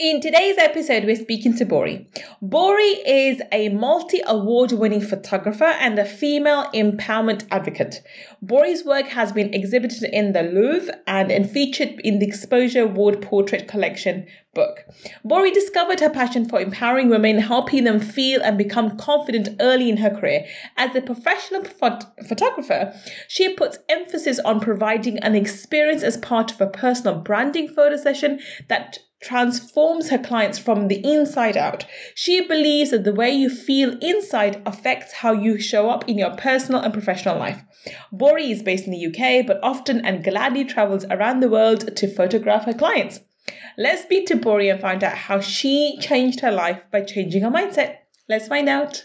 In today's episode, we're speaking to Bori. Bori is a multi award winning photographer and a female empowerment advocate. Bori's work has been exhibited in the Louvre and, and featured in the Exposure Award Portrait Collection book. Bori discovered her passion for empowering women, helping them feel and become confident early in her career. As a professional phot- photographer, she puts emphasis on providing an experience as part of a personal branding photo session that transforms her clients from the inside out. She believes that the way you feel inside affects how you show up in your personal and professional life. Bori is based in the UK, but often and gladly travels around the world to photograph her clients. Let's speak to Bori and find out how she changed her life by changing her mindset. Let's find out.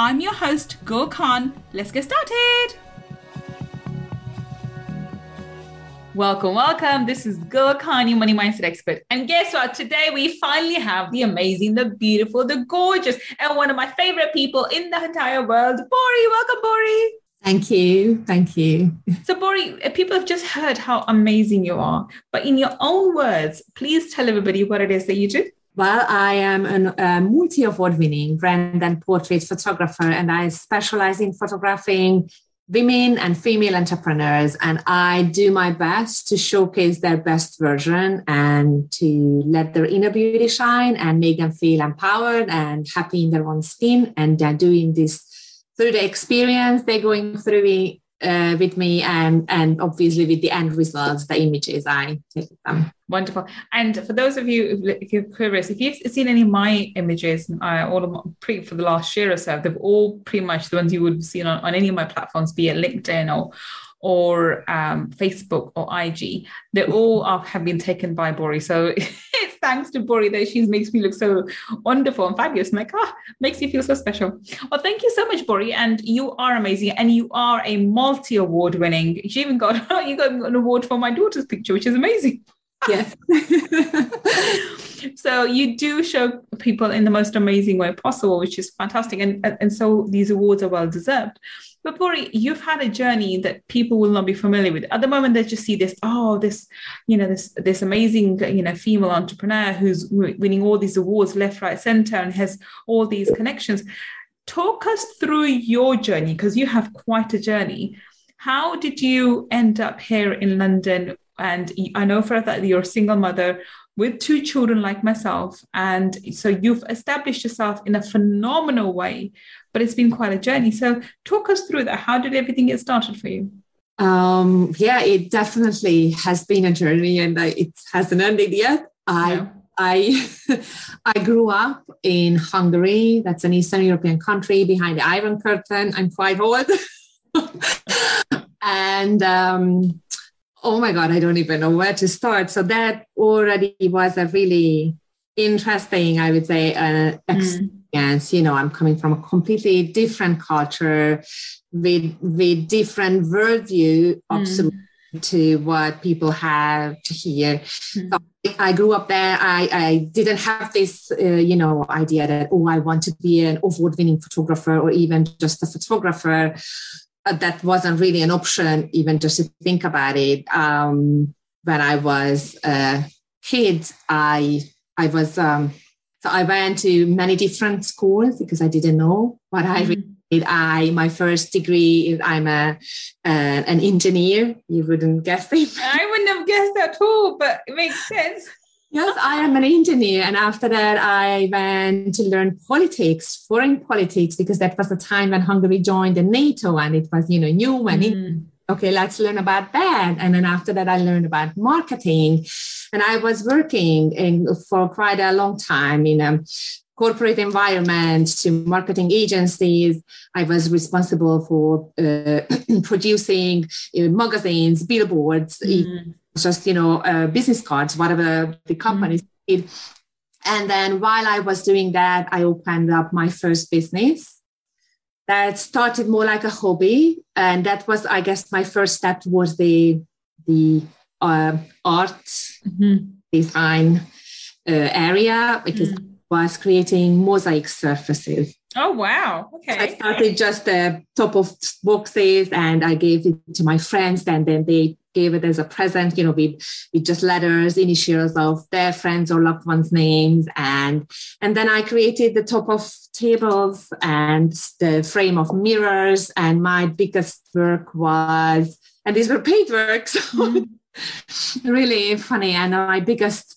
I'm your host, Gul Khan. Let's get started. Welcome, welcome. This is Gul Khan, your money mindset expert. And guess what? Today we finally have the amazing, the beautiful, the gorgeous, and one of my favorite people in the entire world, Bori. Welcome, Bori. Thank you. Thank you. So, Bori, uh, people have just heard how amazing you are, but in your own words, please tell everybody what it is that you do. Well, I am a multi award winning brand and portrait photographer, and I specialize in photographing women and female entrepreneurs. And I do my best to showcase their best version and to let their inner beauty shine and make them feel empowered and happy in their own skin. And they're doing this through the experience they're going through uh, with me and and obviously with the end results the images i take them wonderful and for those of you if you're curious if you've seen any of my images uh, all of my, pretty for the last year or so they've all pretty much the ones you would have seen on, on any of my platforms be it linkedin or or um, Facebook or IG, they all are, have been taken by Bori. So thanks to Bori that she makes me look so wonderful and fabulous. I'm like, ah, makes you feel so special. Well, thank you so much, Bori. And you are amazing. And you are a multi award winning. She even got, you got an award for my daughter's picture, which is amazing. Yes. so you do show people in the most amazing way possible, which is fantastic. And, and so these awards are well deserved. But Bori, you've had a journey that people will not be familiar with. At the moment, they just see this, oh, this, you know, this this amazing, you know, female entrepreneur who's winning all these awards left, right, center, and has all these connections. Talk us through your journey because you have quite a journey. How did you end up here in London? And I know for that you're a single mother with two children like myself. And so you've established yourself in a phenomenal way but it's been quite a journey. So talk us through that. How did everything get started for you? Um, yeah, it definitely has been a journey and it hasn't ended yet. I no. I I grew up in Hungary. That's an Eastern European country behind the Iron Curtain. I'm quite old. and um, oh my God, I don't even know where to start. So that already was a really interesting, I would say, uh, mm experience you know i'm coming from a completely different culture with with different worldview mm. to what people have here mm. so i grew up there i i didn't have this uh, you know idea that oh i want to be an award-winning photographer or even just a photographer uh, that wasn't really an option even just to think about it um, when i was a kid i i was um, so I went to many different schools because I didn't know what I mm-hmm. did. I my first degree I'm a uh, an engineer. You wouldn't guess it. I wouldn't have guessed at all, but it makes sense. Yes, I am an engineer. And after that, I went to learn politics, foreign politics, because that was the time when Hungary joined the NATO and it was, you know, new and mm okay, let's learn about that. And then after that, I learned about marketing. And I was working in, for quite a long time in a corporate environment to marketing agencies. I was responsible for uh, producing uh, magazines, billboards, mm. just you know uh, business cards, whatever the companies mm-hmm. did. And then while I was doing that, I opened up my first business that started more like a hobby, and that was, I guess, my first step towards the the uh, art mm-hmm. design uh, area because mm. I was creating mosaic surfaces. Oh wow! Okay. I started just the top of boxes, and I gave it to my friends, and then they gave it as a present, you know, with, with just letters, initials of their friends or loved ones' names. And, and then I created the top of tables and the frame of mirrors. And my biggest work was, and these were paid works, mm. Really funny. And my biggest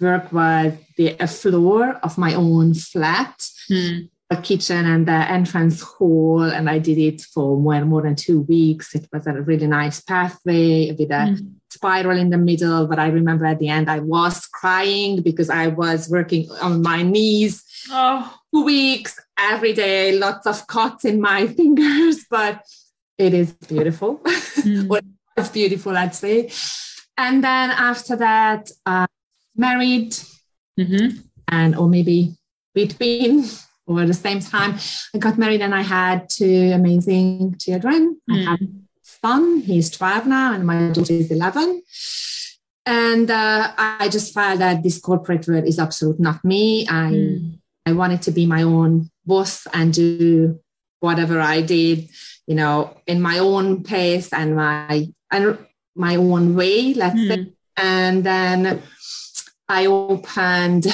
work was the floor of my own flat. Mm a kitchen and the entrance hall and i did it for more, more than two weeks it was a really nice pathway with a mm. spiral in the middle but i remember at the end i was crying because i was working on my knees oh. two weeks every day lots of cuts in my fingers but it is beautiful mm. Beautiful i'd say and then after that uh, married mm-hmm. and or maybe between or at the same time, I got married and I had two amazing children. Mm. I have a son, he's 12 now, and my daughter is 11. And uh, I just felt that this corporate world is absolute not me. I mm. I wanted to be my own boss and do whatever I did, you know, in my own pace and my and my own way, let's mm. say. And then I opened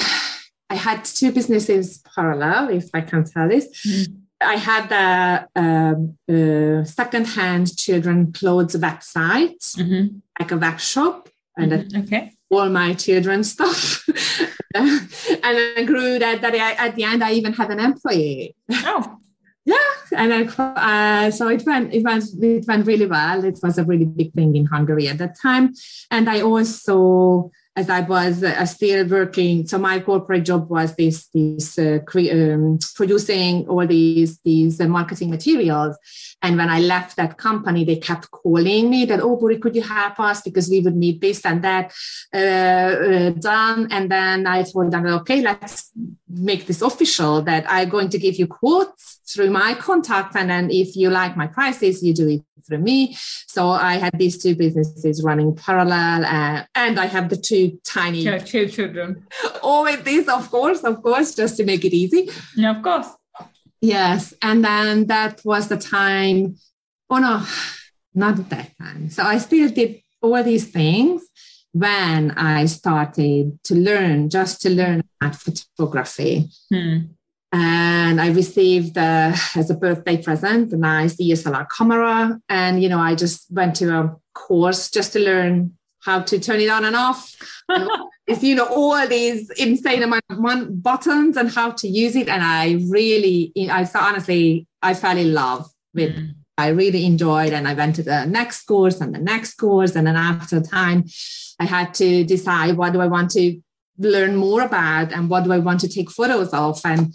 I had two businesses parallel, if I can tell this. Mm. I had a, a, a second-hand children clothes website, mm-hmm. like a workshop, and mm-hmm. okay. all my children stuff. and I grew that. That I, at the end, I even had an employee. Oh. Yeah, and I, uh, so it went, it went, it went really well. It was a really big thing in Hungary at that time, and I also as I was uh, still working. So my corporate job was this, this uh, cre- um, producing all these these uh, marketing materials. And when I left that company, they kept calling me that, oh, Bori, could you help us because we would need this and that uh, uh, done. And then I told them, okay, let's make this official that I'm going to give you quotes through my contact, and then if you like my prices, you do it through me. So I had these two businesses running parallel, uh, and I have the two tiny two children. All with this, of course, of course, just to make it easy. Yeah, of course. Yes, and then that was the time. Oh no, not that time. So I still did all these things when I started to learn, just to learn about photography. Hmm and I received uh, as a birthday present a nice DSLR camera. And you know, I just went to a course just to learn how to turn it on and off. it's you know all these insane amount of buttons and how to use it. And I really, I honestly, I fell in love with. Mm. I really enjoyed, and I went to the next course and the next course, and then after time, I had to decide what do I want to learn more about and what do I want to take photos of. And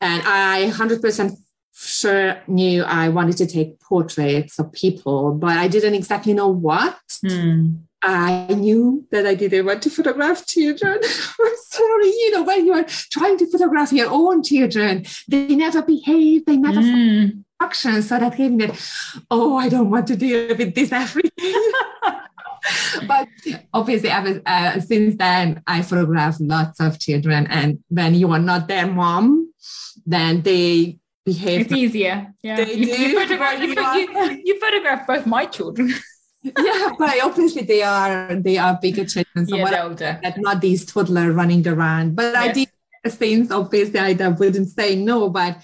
and I 100% sure knew I wanted to take portraits of people, but I didn't exactly know what. Mm. I knew that I didn't want to photograph children. I'm sorry, you know, when you are trying to photograph your own children, they never behave, they never mm. function. So that gave me that, oh, I don't want to deal with this every day. but obviously, was, uh, since then, I photographed lots of children. And when you are not their mom, then they behave. It's easier. Yeah. They you, do. You photograph, you, you, photograph both my children. yeah, but obviously they are they are bigger children. So yeah, older. That not these toddler running around. But. I did things obviously I wouldn't say no, but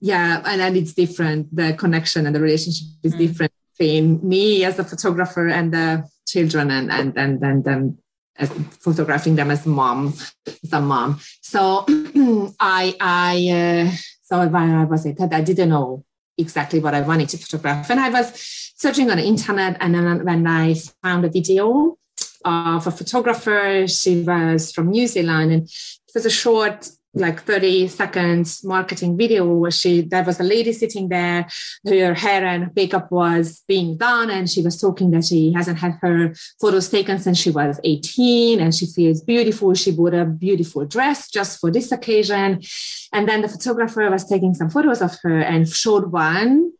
yeah, and then it's different. The connection and the relationship is mm. different between me as a photographer and the children and and and and, and as photographing them as mom, as a mom. So I, I, uh, so when I was a kid, I didn't know exactly what I wanted to photograph, and I was searching on the internet, and then when I found a video of a photographer, she was from New Zealand, and it was a short like 30 seconds marketing video where she there was a lady sitting there her hair and makeup was being done and she was talking that she hasn't had her photos taken since she was 18 and she feels beautiful. She bought a beautiful dress just for this occasion. And then the photographer was taking some photos of her and showed one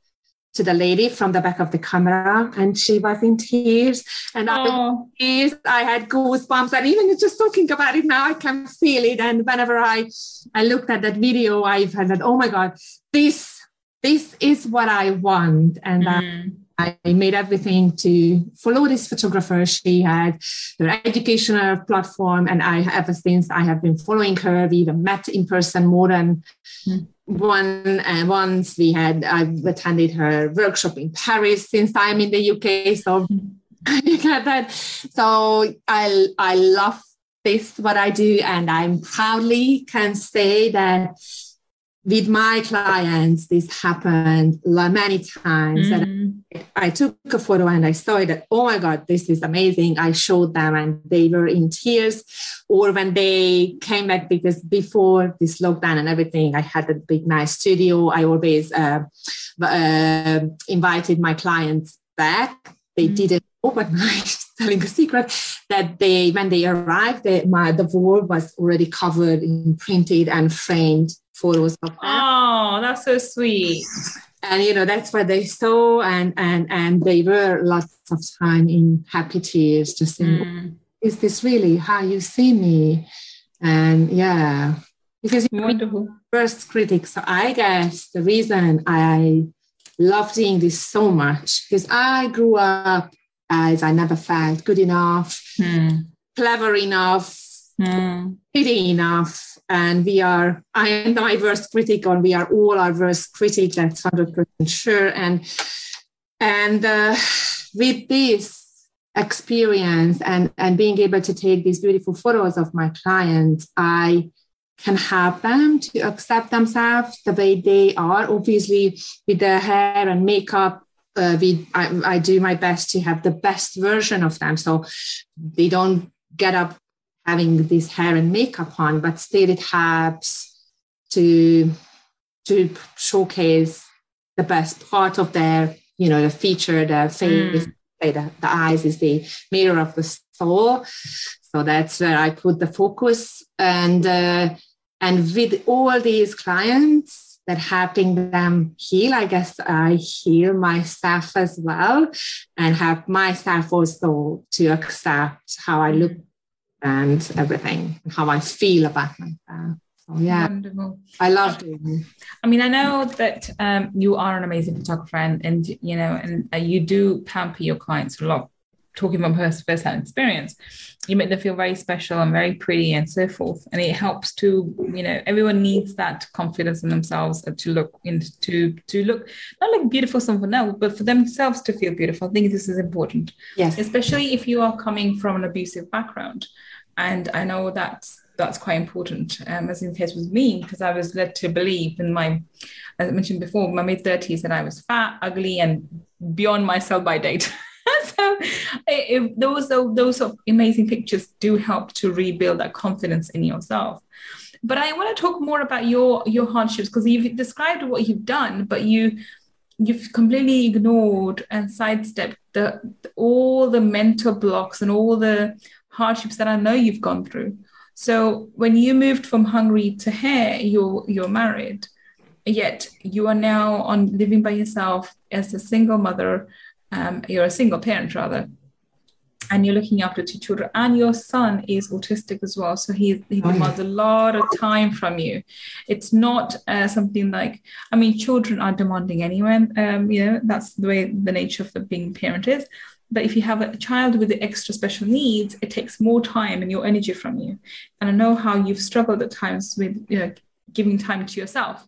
to the lady from the back of the camera and she was in tears and. I, tears, I had goosebumps and even just talking about it now I can feel it and whenever I I looked at that video I've had that oh my god this this is what I want and I Mm. I made everything to follow this photographer. She had her educational platform, and I ever since I have been following her. We even met in person more than Mm. One and once. We had I've attended her workshop in Paris since I'm in the UK. So you get that. So I I love this what I do, and I'm proudly can say that with my clients this happened many times and Mm. I took a photo and I saw it that, oh my God, this is amazing. I showed them and they were in tears. Or when they came back, because before this lockdown and everything, I had a big, nice studio. I always uh, uh, invited my clients back. They Mhm. didn't but I'm telling a secret that they, when they arrived, they, my, the wall was already covered in printed and framed photos of them Oh, that's so sweet. and you know that's what they saw and and and they were lots of time in happy tears just saying Mm. is this really how you see me and yeah because you know, Wonderful. first critic so i guess the reason i love doing this so much because i grew up as i never felt good enough Mm. clever enough Mm. pretty enough and we are i am my worst critic or we are all our worst critic that's 100% sure. And and uh, with this experience and and being able to take these beautiful photos of my clients i can help them to accept themselves the way they are. Obviously with their hair and makeup uh, we I, I do my best to have the best version of them so they don't get up having this hair and makeup on, but still it helps to to showcase the best part of their, you know, the feature, the face, say the, the eyes is the mirror of the soul. So that's where I put the focus. And uh, and with all these clients that helping them heal, I guess I heal myself as well and help myself also to accept how I look and everything, how I feel about myself. So yeah, Wonderful. I love doing. I mean, I know that um, you are an amazing photographer, and, and you know, and uh, you do pamper your clients a lot. Talking from first first-hand experience, you make them feel very special and very pretty and so forth, and it helps to you know everyone needs that confidence in themselves to look into to look not like beautiful someone else, but for themselves to feel beautiful. I think this is important Yes. especially if you are coming from an abusive background. And I know that's that's quite important, um, as in the case with me, because I was led to believe in my, as I mentioned before, my mid thirties that I was fat, ugly, and beyond my sell by date. so those those amazing pictures do help to rebuild that confidence in yourself. But I want to talk more about your your hardships because you've described what you've done, but you you've completely ignored and sidestepped the all the mental blocks and all the hardships that I know you've gone through. So when you moved from Hungary to here, you're you're married, yet you are now on living by yourself as a single mother. Um, you're a single parent rather, and you're looking after two children. And your son is autistic as well, so he he Oh, demands a lot of time from you. It's not uh, something like I mean, children are demanding anyway. Um, you know that's the way the nature of the being parent is. But if you have a child with the extra special needs, it takes more time and your energy from you. And I know how you've struggled at times with you know giving time to yourself.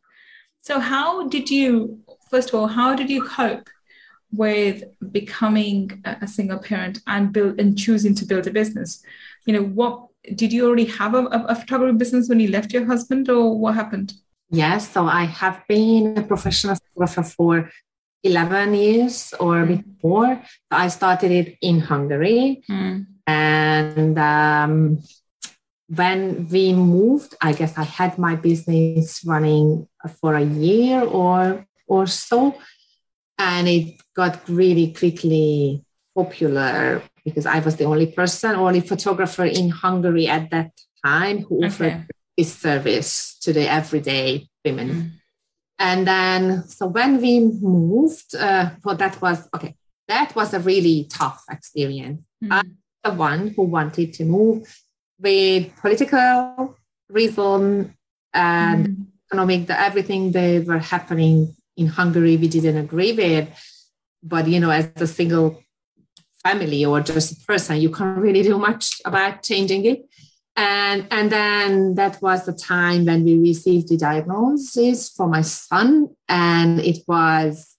So how did you first of all how did you cope with becoming a single parent and build and choosing to build a business? You know what did you already have a- a photography business when you left your husband or what happened? Yes. So I have been a professional photographer for 11 years or before. I started it in Hungary. and um, when we moved, I guess I had my business running for a year or or so, and it got really quickly popular because I was the only person, only photographer in Hungary at that time who offered okay. this service to the everyday women. Mm. And then, so when we moved, uh, well, that was okay. That was a really tough experience. Mm. I'm the one who wanted to move with political reason and mm. economic, the, everything that were happening in Hungary, we didn't agree with. But you know, as a single family or just a person, you can't really do much about changing it. And and then that was the time when we received the diagnosis for my son, and it was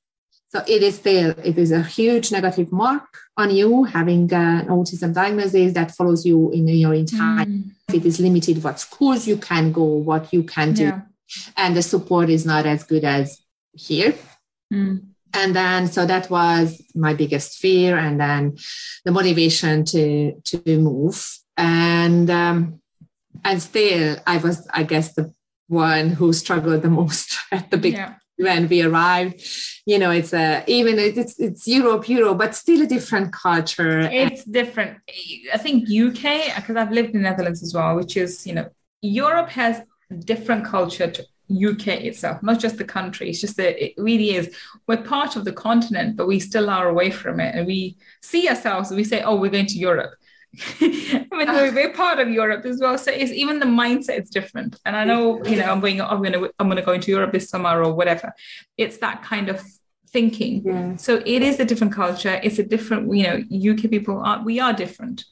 so it is still it is a huge negative mark on you having an autism diagnosis that follows you in your entire mm. it is limited what schools you can go what you can do yeah. and the support is not as good as here mm. and then so that was my biggest fear and then the motivation to to move and um and still i was i guess the one who struggled the most at the big yeah. when we arrived. You know it's a even it's it's europe europe but still a different culture. It's different. I think uk because i've lived in netherlands as well which is you know europe has different culture to uk itself not just the country. It's just that it really is. We're part of the continent but we still are away from it. And we see ourselves we say oh we're going to europe I mean, we're, we're, part of Europe as well, so it's even the mindset is different. And I know, you know, I'm going, I'm going to, I'm going to go into Europe this summer or whatever. It's that kind of thinking. Yeah. So it is a different culture. It's a different, you know, UK people are, we are different.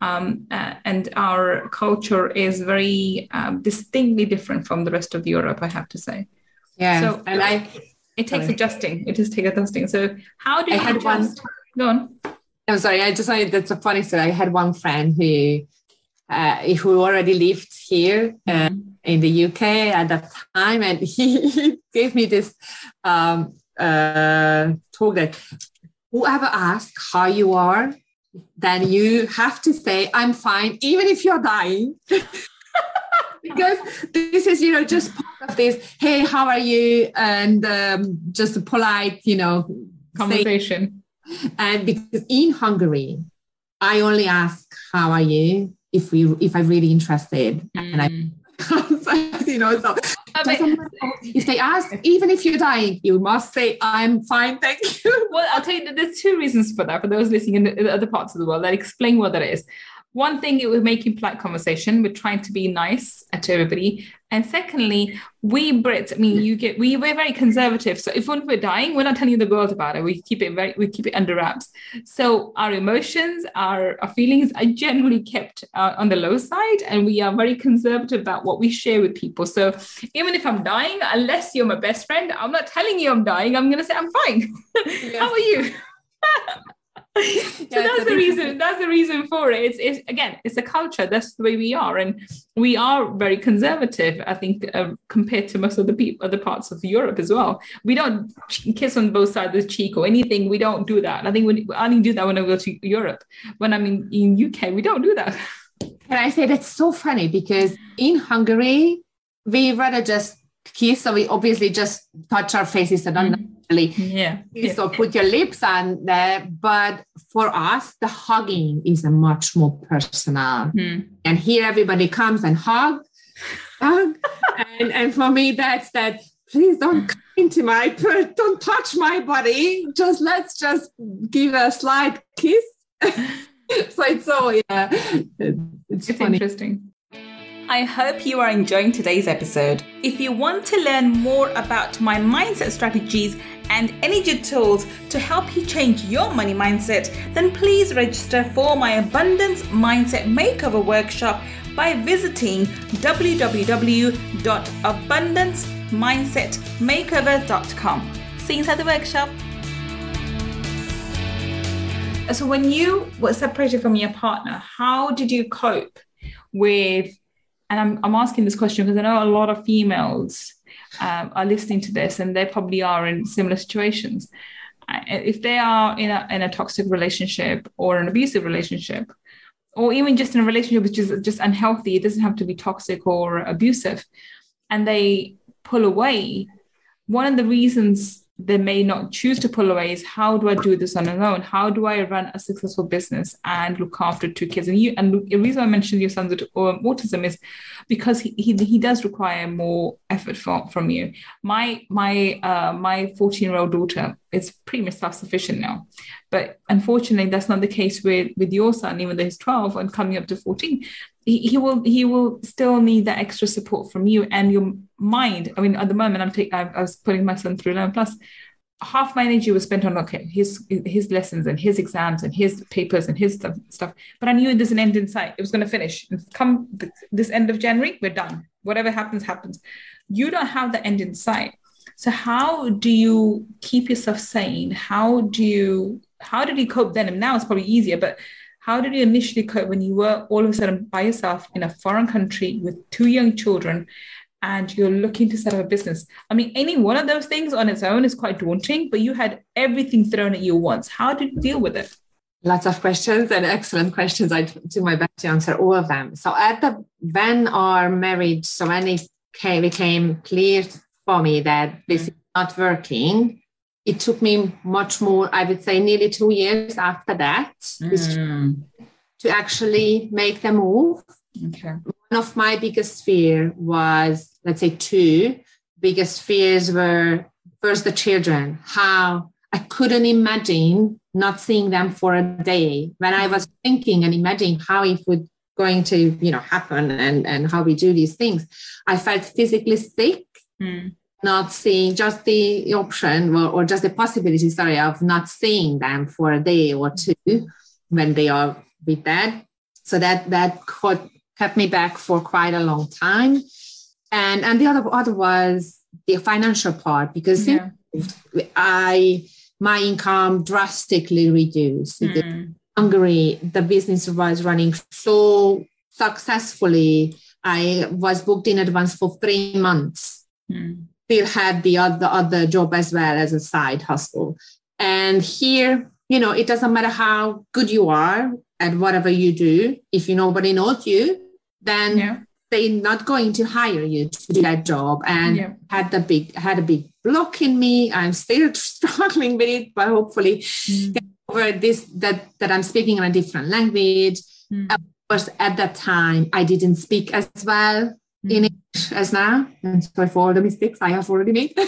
Um, uh, and our culture is very um, distinctly different from the rest of Europe, I have to say. Yeah. So and I, it takes sorry. adjusting. It just takes adjusting. So how do you I adjust? one. Go on. I'm sorry. I just wanted, that's a funny story. I had one friend who, uh, who already lived here uh, mm-hmm. in the UK at that time, and he gave me this um, uh, talk that whoever asks how you are, then you have to say, I'm fine, even if you're dying. because this is, you know, just part of this, hey, how are you? And um, just a polite, you know, conversation. And because in Hungary, I only ask, how are you? If we, if I'm really interested. Mm. And I, mm. you know, so if they ask, even if you're dying, you must say, I'm fine, thank you. Well, I'll tell you, there's two reasons for that. For those listening in, the, other parts of the world, that explain what that is. One thing, it was making polite conversation. We're trying to be nice to everybody. And secondly, we Brits, I mean, you get we we're very conservative. So if we're dying, we're not telling the world about it. We keep it very we keep it under wraps. So our emotions, our, our feelings are generally kept uh, on the low side, and we are very conservative about what we share with people. So even if I'm dying, unless you're my best friend, I'm not telling you I'm dying. I'm gonna say I'm fine. How are you? so yeah, that's the reason that's the reason for it. It's, it's again it's a culture. That's the way we are. And we are very conservative i think uh, compared to most of the people other parts of europe as well. We don't kiss on both sides of the cheek or anything. We don't do that. I think when, i only do that when i go to europe. When i'm in, in uk we don't do that. And i say that's so funny because in hungary we rather just kiss so we obviously just touch our faces and mm-hmm yeah. So put your lips on there. But for us, the hugging is a much more personal. Mm. And here everybody comes and hug. hug. and, and for me, that's that. Please don't come into my, don't touch my body. Just let's just give a slight kiss. so it's so, yeah. It's, it's interesting. I hope you are enjoying today's episode. If you want to learn more about my mindset strategies and energy tools to help you change your money mindset, then please register for my Abundance Mindset Makeover Workshop by visiting www.abundancemindsetmakeover.com. See you inside the workshop. So, when you were separated from your partner, how did you cope with and I'm, I'm asking this question because I know a lot of females um, are listening to this and they probably are in similar situations. If they are in a, in a toxic relationship or an abusive relationship, or even just in a relationship which is just unhealthy, it doesn't have to be toxic or abusive, and they pull away, one of the reasons they may not choose to pull away is how do I do this on my own? How do I run a successful business and look after two kids? And you and the reason I mentioned your son's autism is because he, he, he does require more effort from, from you. My my uh, my 14 year old daughter is pretty much self sufficient now, but unfortunately that's not the case with with your son. Even though he's 12 and coming up to 14, he, he will he will still need that extra support from you and your mind. I mean, at the moment I'm taking I was putting my son through 11 plus. Half my energy was spent on okay his his lessons and his exams and his papers and his stuff, stuff. but i knew there's an end in sight. It was going to finish come this end of january we're done. Whatever happens happens. You don't have the end in sight. So how do you keep yourself sane? How do you how did you cope then? And now it's probably easier but how did you initially cope when you were all of a sudden by yourself in a foreign country with two young children and you're looking to set up a business. I mean, any one of those things on its own is quite daunting, but you had everything thrown at you once. How did you deal with it? Lots of questions and excellent questions. I do my best to answer all of them. So at the when our marriage, so when it became clear for me that this mm-hmm. is not working, it took me much more, I would say nearly two years after that mm. to actually make the move. Okay. One of my biggest fear was let's say two biggest fears were first the children how i couldn't imagine not seeing them for a day when i was thinking and imagining how it would going to you know happen and and how we do these things i felt physically sick mm. Not seeing just the option or, or just the possibility sorry of not seeing them for a day or two when they are with dad so that that could kept me back for quite a long time and and the other other was the financial part because yeah. I my income drastically reduced. Mm. Hungary, the business was running so successfully. I was booked in advance for three months. Mm. Still had the other other job as well as a side hustle. And here, you know, it doesn't matter how good you are at whatever you do. If nobody knows you, then yeah they're not going to hire you to do that job and yeah. had the big had a big block in me i'm still struggling with it but hopefully mm. over this that that i'm speaking in a different language mm. of course at that time i didn't speak as well mm. in English as now and sorry for all the mistakes i have already made.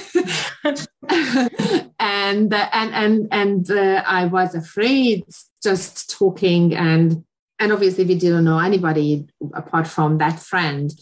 And and and and uh, i was afraid just talking and and obviously we didn't know anybody apart from that friend.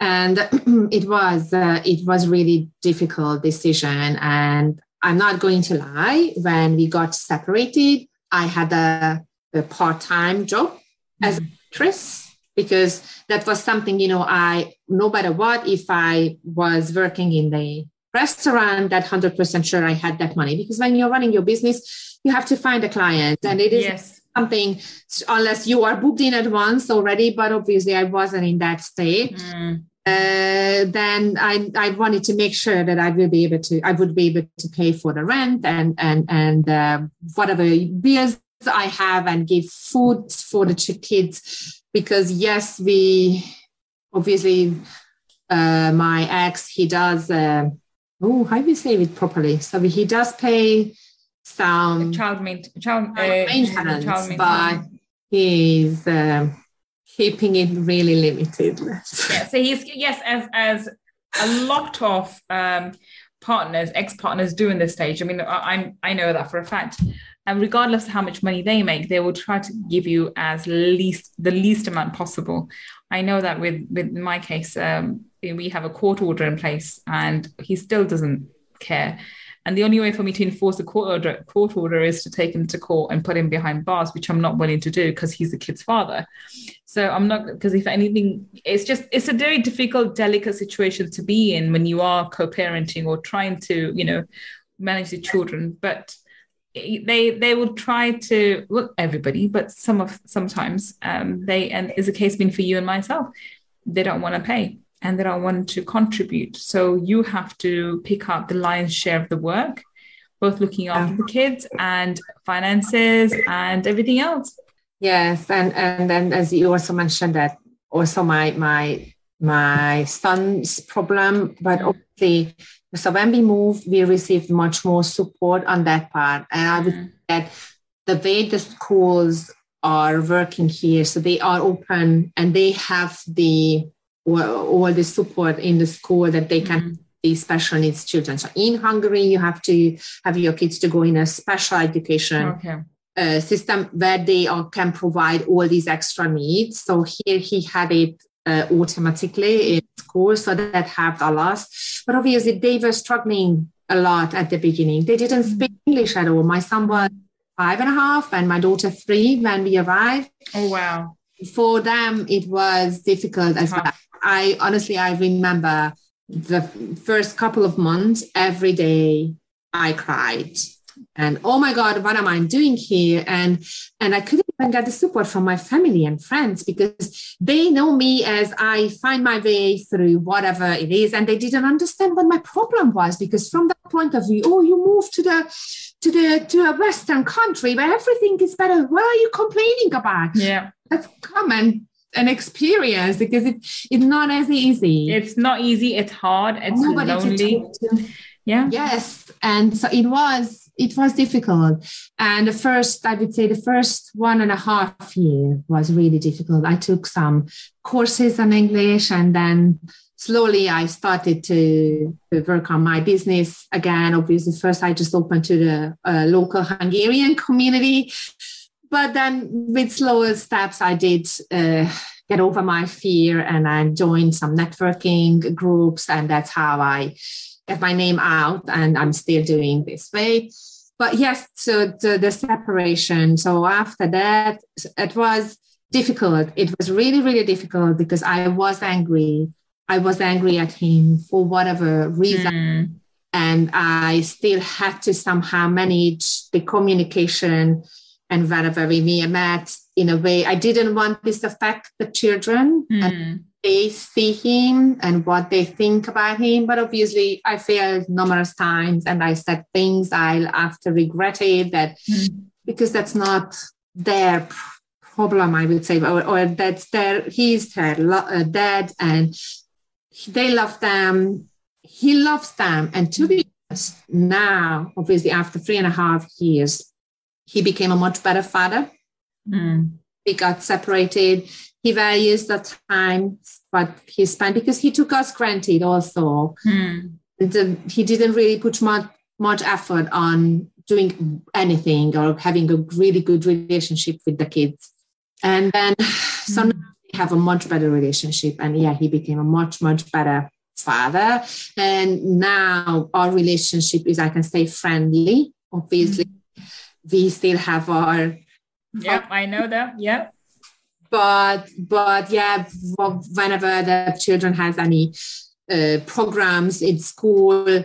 And it was uh, it was really difficult decision. And i'm not going to lie when we got separated i had a, a part-time job mm-hmm. as an actress because that was something you know i no matter what if i was working in the restaurant that 100% sure i had that money because when you're running your business you have to find a client and it is yes something unless you are booked in advance already but obviously i wasn't in that state mm. uh, then I, I wanted to make sure that I will be able to I would be able to pay for the rent and and and uh, whatever bills I have and give food for the two kids because yes we obviously uh, my ex he does uh, oh how do you say it properly so he does pay some child, main, child, uh, maintenance, child maintenance, but he's uh, keeping it really limited. yeah, so he's yes, as as a lot of um, partners, ex-partners do in this stage. I mean, I, am I know that for a fact. And regardless of how much money they make, they will try to give you as least the least amount possible. I know that with with my case, um, we have a court order in place, and he still doesn't care. And the only way for me to enforce a court order, court order is to take him to court and put him behind bars, which I'm not willing to do because he's the kid's father. So I'm not because if anything, it's just it's a very difficult, delicate situation to be in when you are co-parenting or trying to, you know, manage the children. But they they will try to well everybody, but some of sometimes um, they and is a case been for you and myself, they don't want to pay and they don't want to contribute. So you have to pick up the lion's share of the work, both looking after the kids and finances and everything else. Yes, and and then as you also mentioned that also my my my son's problem, but obviously, so when we moved, we received much more support on that part, and I would mm. that the way the schools are working here, so they are open and they have the all the support in the school that they can mm these special needs children. So in Hungary, you have to have your kids to go in a special education okay. uh, system where they are, can provide all these extra needs. So here he had it uh, automatically in school, so that helped a lot. But obviously, they were struggling a lot at the beginning. They didn't mm. speak English at all. My son was five and a half, and my daughter three when we arrived. Oh wow! For them, it was difficult as well. I honestly, I remember the first couple of months, every day I cried. And oh my God, what am I doing here? And and I couldn't even get the support from my family and friends because they know me as I find my way through whatever it is. And they didn't understand what my problem was because from that point of view, oh, you moved to the to the to a Western country where everything is better. What are you complaining about? Yeah. That's common an experience because it, it's not as easy. It's not easy. It's hard. It's Nobody lonely. Yeah. Yes, and so it was. It was difficult, and the first, I would say, the first one and a half year was really difficult. I took some courses on English, and then slowly I started to, work on my business again. Obviously, first I just opened to the uh, local Hungarian community but then with slower steps, I did uh, get over my fear and I joined some networking groups. And that's how I get my name out. And I'm still doing this way. But yes, so the, the separation. So after that, it was difficult. It was really, really difficult because I was angry. I was angry at him for whatever reason. Mm. And I still had to somehow manage the communication and whenever we met in a way i didn't want this to affect the children mm. and they see him and what they think about him but obviously i failed numerous times and i said things I'll after regretted that mm. because that's not their problem i would say or, or that's their he's their uh, dad and they love them he loves them and to be honest now obviously after three and a half years he became a much better father. Mm. We got separated. He values the time but he spent because he took us granted also. Mm. The, he didn't really put much much effort on doing anything or having a really good relationship with the kids. And then mm. so now we have a much better relationship. And yeah, he became a much, much better father. And now our relationship is, I can say, friendly. Obviously, mm we still have our yeah i know that yeah but but yeah whenever the children has any uh, programs in school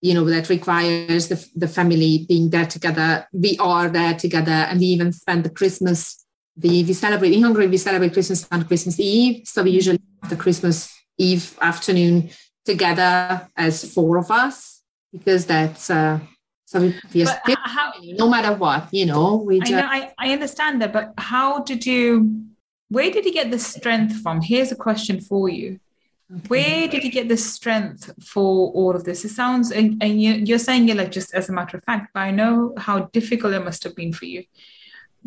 you know that requires the, the family being there together we are there together and we even spend the christmas we, we celebrate in hungary we celebrate christmas on christmas eve so we usually have the christmas eve afternoon together as four of us because that's uh, so we, we how, no matter what, you know, we just... I, know, I, I understand that, but how did you, where did you get the strength from? Here's a question for you. Okay. Where did you get the strength for all of this? It sounds, and, and you, are saying it like just as a matter of fact, but I know how difficult it must have been for you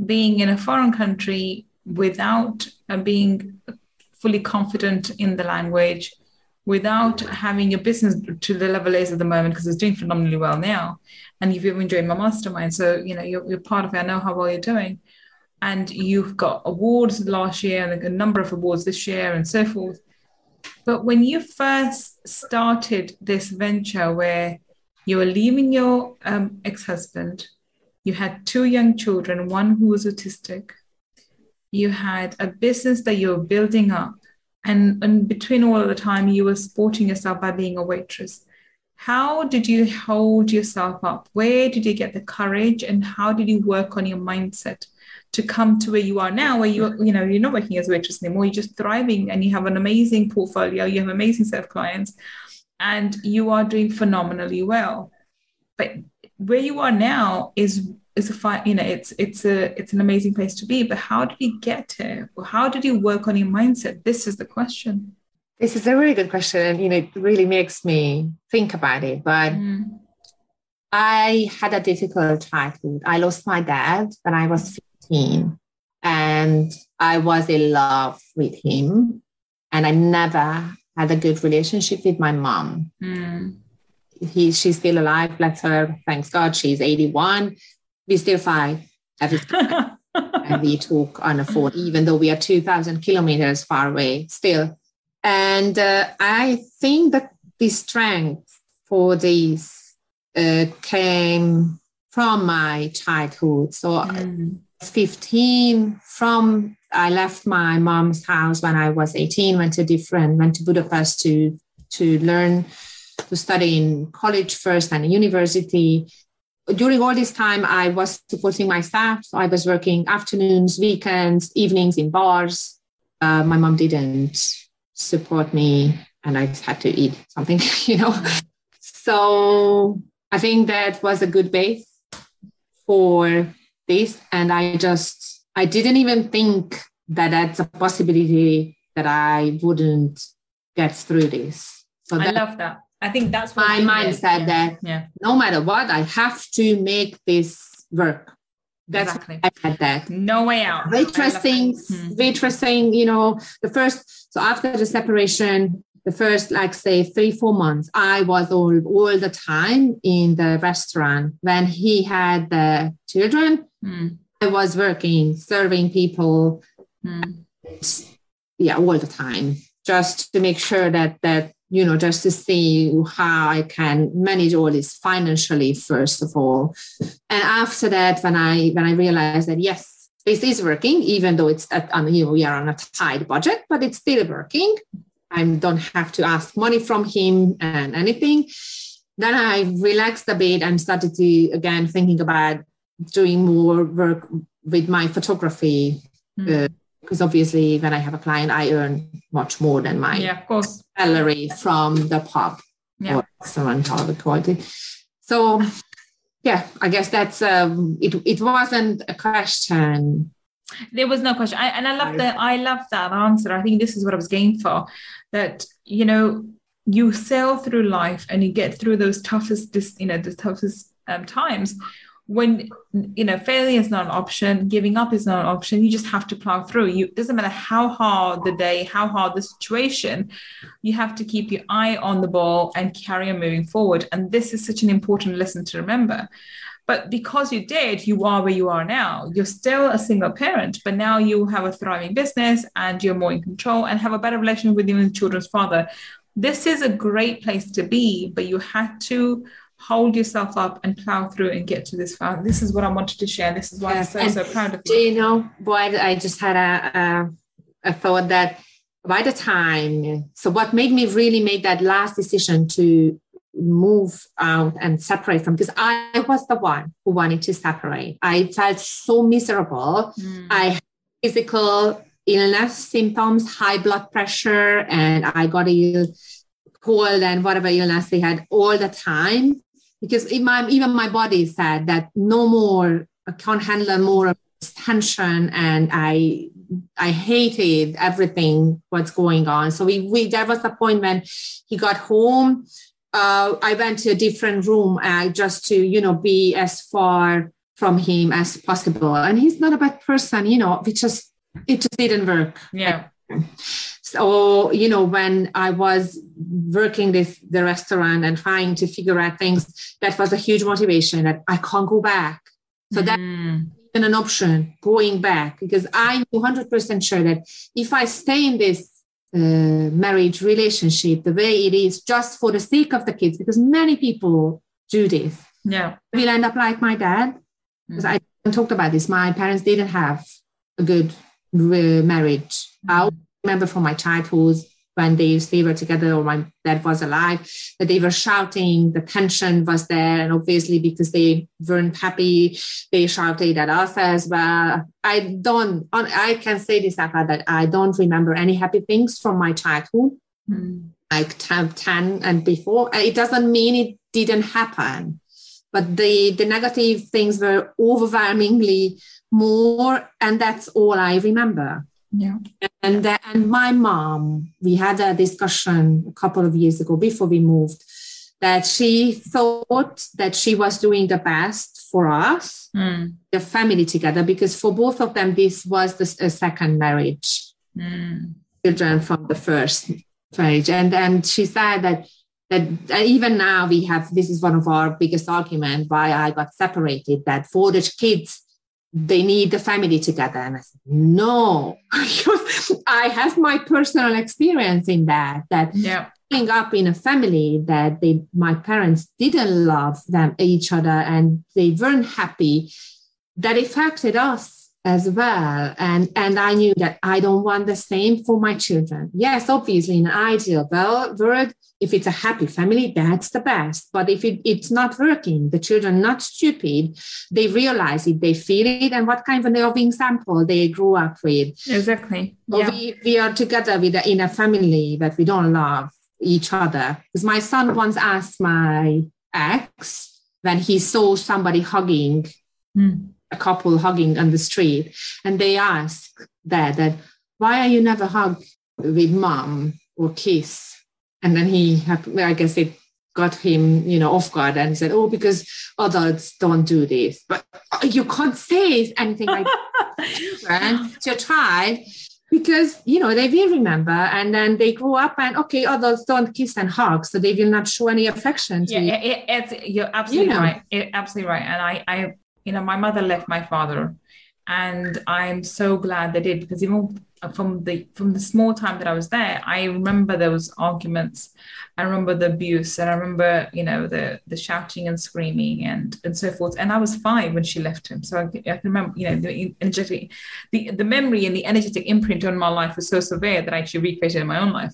being in a foreign country without uh, being fully confident in the language, without having your business to the level it is at the moment because it's doing phenomenally well now and you've even joined my mastermind so you know you're, you're part of it i know how well you're doing. And you've got awards last year and a number of awards this year and so forth. But when you first started this venture where you were leaving your um, ex-husband you had two young children one who was autistic you had a business that you were building up and, in between all of the time you were supporting yourself by being a waitress how did you hold yourself up? Where did you get the courage and how did you work on your mindset to come to where you are now where you you know you're not working as a waitress anymore you're just thriving and you have an amazing portfolio you have an amazing set of clients and you are doing phenomenally well. But where you are now is is a fine, you know, it's it's a it's an amazing place to be. But how did you get here? How did you work on your mindset? This is the question. This is a really good question, and you know, it really makes me think about it. But mm. I had a difficult childhood. I lost my dad when I was 15, and I was in love with him, and I never had a good relationship with my mom. Mm. He, she's still alive, bless her. Thanks God, she's 81. We still fight every time. and we talk on the phone, even though we are 2,000 kilometers far away still. And uh, I think that the strength for this uh, came from my childhood. So mm. 15 from I left my mom's house when I was 18, went to different, went to Budapest to to learn to study in college first and university. During all this time, I was supporting my staff. I was working afternoons, weekends, evenings in bars. Uh, my mom didn't support me, and I had to eat something, you know. So I think that was a good base for this, and I just I didn't even think that that's a possibility that I wouldn't get through this. So I love that. I think that's my mindset that yeah. no matter what, I have to make this work. That's exactly. I had that. No way out. Waitressing, mm-hmm. waitressing, you know, the first, so after the separation, the first, like say, three, four months, I was all, all the time in the restaurant when he had the children. Mm. I was working, serving people, mm. yeah, all the time, just to make sure that that you know, just to see how I can manage all this financially first of all, and after that, when I when I realized that yes, this is working, even though it's at, um, you know we are on a tight budget, but it's still working. I don't have to ask money from him and anything. Then I relaxed a bit and started to again thinking about doing more work with my photography mm. uh, because obviously when I have a client, I earn much more than my yeah, of course. salary from the pub yeah. or restaurant or the quality. So yeah, I guess that's um, it. It wasn't a question. There was no question, I, and I love that. I love that answer. I think this is what I was going for. That you know, you sail through life and you get through those toughest, you know, the toughest um, times when you know failure is not an option giving up is not an option. You just have to plow through. You doesn't matter how hard the day how hard the situation you have to keep your eye on the ball and carry on moving forward. And this is such an important lesson to remember. But because you did you are where you are now. You're still a single parent but now you have a thriving business and you're more in control and have a better relationship with your children's father. This is a great place to be but you had to hold yourself up and plow through and get to this far. This is what I wanted to share. This is why yes. I'm so, so proud of you. Do you know what? I just had a, a, a thought that by the time, so what made me really make that last decision to move out and separate from because I was the one who wanted to separate. I felt so miserable. Mm. I had physical illness symptoms, high blood pressure, and I got ill, cold and whatever illness they had all the time because my, even my body said that no more i can't handle more of this tension and i i hated everything what's going on. So we, we there was a point when he got home. Uh, i went to a different room uh, just to you know be as far from him as possible. And he's not a bad person you know it just it just didn't work. Yeah so you know when i was working this the restaurant and trying to figure out things that was a huge motivation that i can't go back. So mm. that been an option going back because i'm 100% sure that if i stay in this uh, marriage relationship the way it is just for the sake of the kids because many people do this. Yeah. Will end up like my dad because mm. i talked about this. My parents didn't have a good uh, marriage. Mm remember from my childhood when they they were together or my dad was alive that they were shouting the tension was there. And obviously because they weren't happy they shouted at us as well. I don't i can say this about that i don't remember any happy things from my childhood. Mm. like 10, 10 and before. It doesn't mean it didn't happen but the the negative things were overwhelmingly more and that's all i remember yeah and uh, and my mom we had a discussion a couple of years ago before we moved that she thought that she was doing the best for us mm. the family together because for both of them this was the second marriage mm. children from the first marriage and and she said that that even now we have this is one of our biggest argument why I got separated that for the kids they need the family together. And I said no. I have my personal experience in that that yeah. growing up in a family that they my parents didn't love them each other and they weren't happy that affected us as well. And and i knew that i don't want the same for my children. Yes obviously in an ideal world if it's a happy family that's the best. But if it, it's not working the children not stupid they realize it they feel it and what kind of an example they grew up with. Exactly. Yeah. we, we are together with in a family that we don't love each other. Because my son once asked my ex when he saw somebody hugging mm a couple hugging on the street and they ask dad that why are you never hug with mom or kiss? And then he i guess it got him you know off guard and he said oh because adults don't do this. But uh, you can't say anything like that to your child because you know they will remember and then they grow up and okay adults don't kiss and hug so they will not show any affection yeah it, it, it's you're absolutely you know. right. It, absolutely right and i i you know, my mother left my father, and I'm so glad they did because even from the from the small time that I was there, I remember those arguments. I remember the abuse, and I remember you know the the shouting and screaming and and so forth. And I was five when she left him, so I, I can remember you know the energetic, the the memory and the energetic imprint on my life was so severe that I actually recreated in my own life.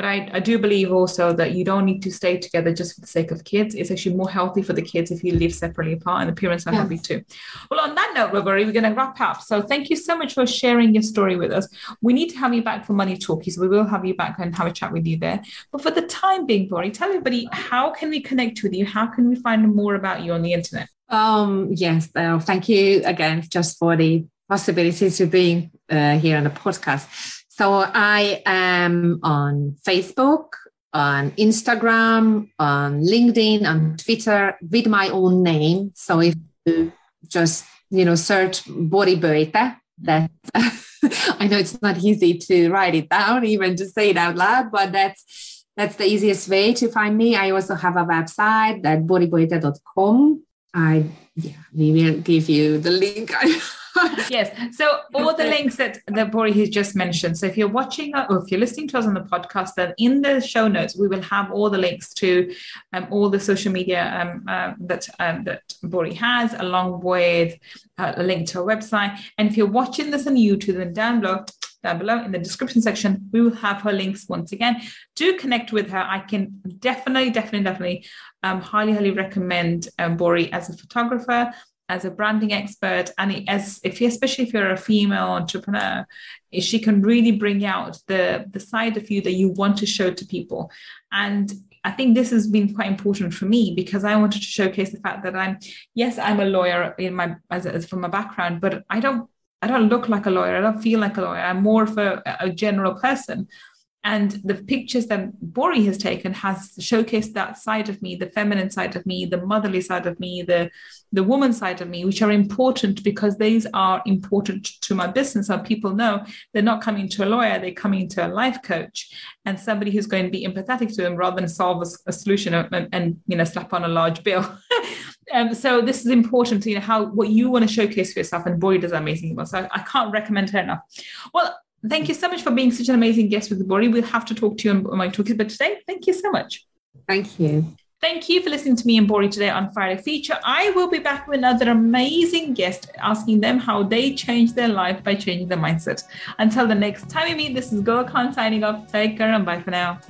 But I, I do believe also that you don't need to stay together just for the sake of kids. It's actually more healthy for the kids if you live separately apart, and the parents are yes. happy too. Well, on that note, Roberry, we're going to wrap up. So thank you so much for sharing your story with us. We need to have you back for Money Talkies. We will have you back and have a chat with you there. But for the time being, Bori, tell everybody how can we connect with you? How can we find more about you on the internet? Um, yes, uh, thank you again just for the possibility to being uh, here on the podcast. So I am on Facebook, on Instagram, on LinkedIn, on Twitter with my own name. So if you just you know search Bori Böjte, that I know it's not easy to write it down, even to say it out loud, but that's that's the easiest way to find me. I also have a website that boriböjte.com. I yeah, we will give you the link. yes. So all the links that that Bori has just mentioned. So if you're watching or if you're listening to us on the podcast, then in the show notes we will have all the links to um, all the social media um, uh, that um, that Bori has, along with uh, a link to her website. And if you're watching this on YouTube, then down below down below in the description section, we will have her links once again. Do connect with her. I can definitely, definitely, definitely um, highly, highly recommend um, Bori as a photographer, as a branding expert and as if you, especially if you're a female entrepreneur she can really bring out the the side of you that you want to show to people and I think this has been quite important for me because I wanted to showcase the fact that I'm yes I'm a lawyer in my as, as from a background but I don't I don't look like a lawyer I don't feel like a lawyer I'm more of a, a general person and the pictures that Bori has taken has showcased that side of me, the feminine side of me, the motherly side of me, the the woman side of me, which are important because these are important to my business. So people know they're not coming to a lawyer, they're coming to a life coach and somebody who's going to be empathetic to them rather than solve a, a solution and, and, you know slap on a large bill. um, so this is important, you know, how what you want to showcase for yourself, and Bori does amazing well. So I, I can't recommend her enough. Well, Thank you so much for being such an amazing guest with Bori. We'll have to talk to you on, my talkies, but today, thank you so much. Thank you. Thank you for listening to me and Bori today on Friday Feature. I will be back with another amazing guest asking them how they changed their life by changing their mindset. Until the next time we meet, this is Gul Khan signing off. Take care and bye for now.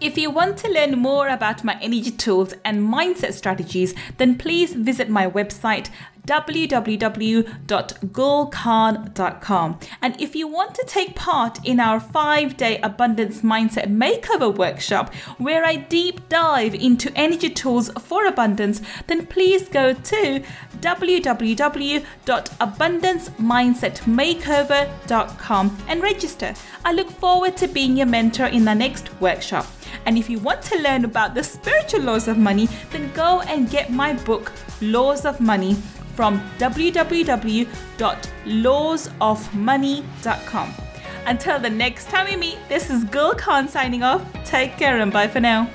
If you want to learn more about my energy tools and mindset strategies, then please visit my website www.gulkhan.com. And if you want to take part in our five day abundance mindset makeover workshop, where I deep dive into energy tools for abundance, then please go to www.abundancemindsetmakeover.com and register. I look forward to being your mentor in the next workshop. And if you want to learn about the spiritual laws of money, then go and get my book, Laws of Money, from www.lawsofmoney.com. Until the next time we meet, this is Gul Khan signing off. Take care and bye for now.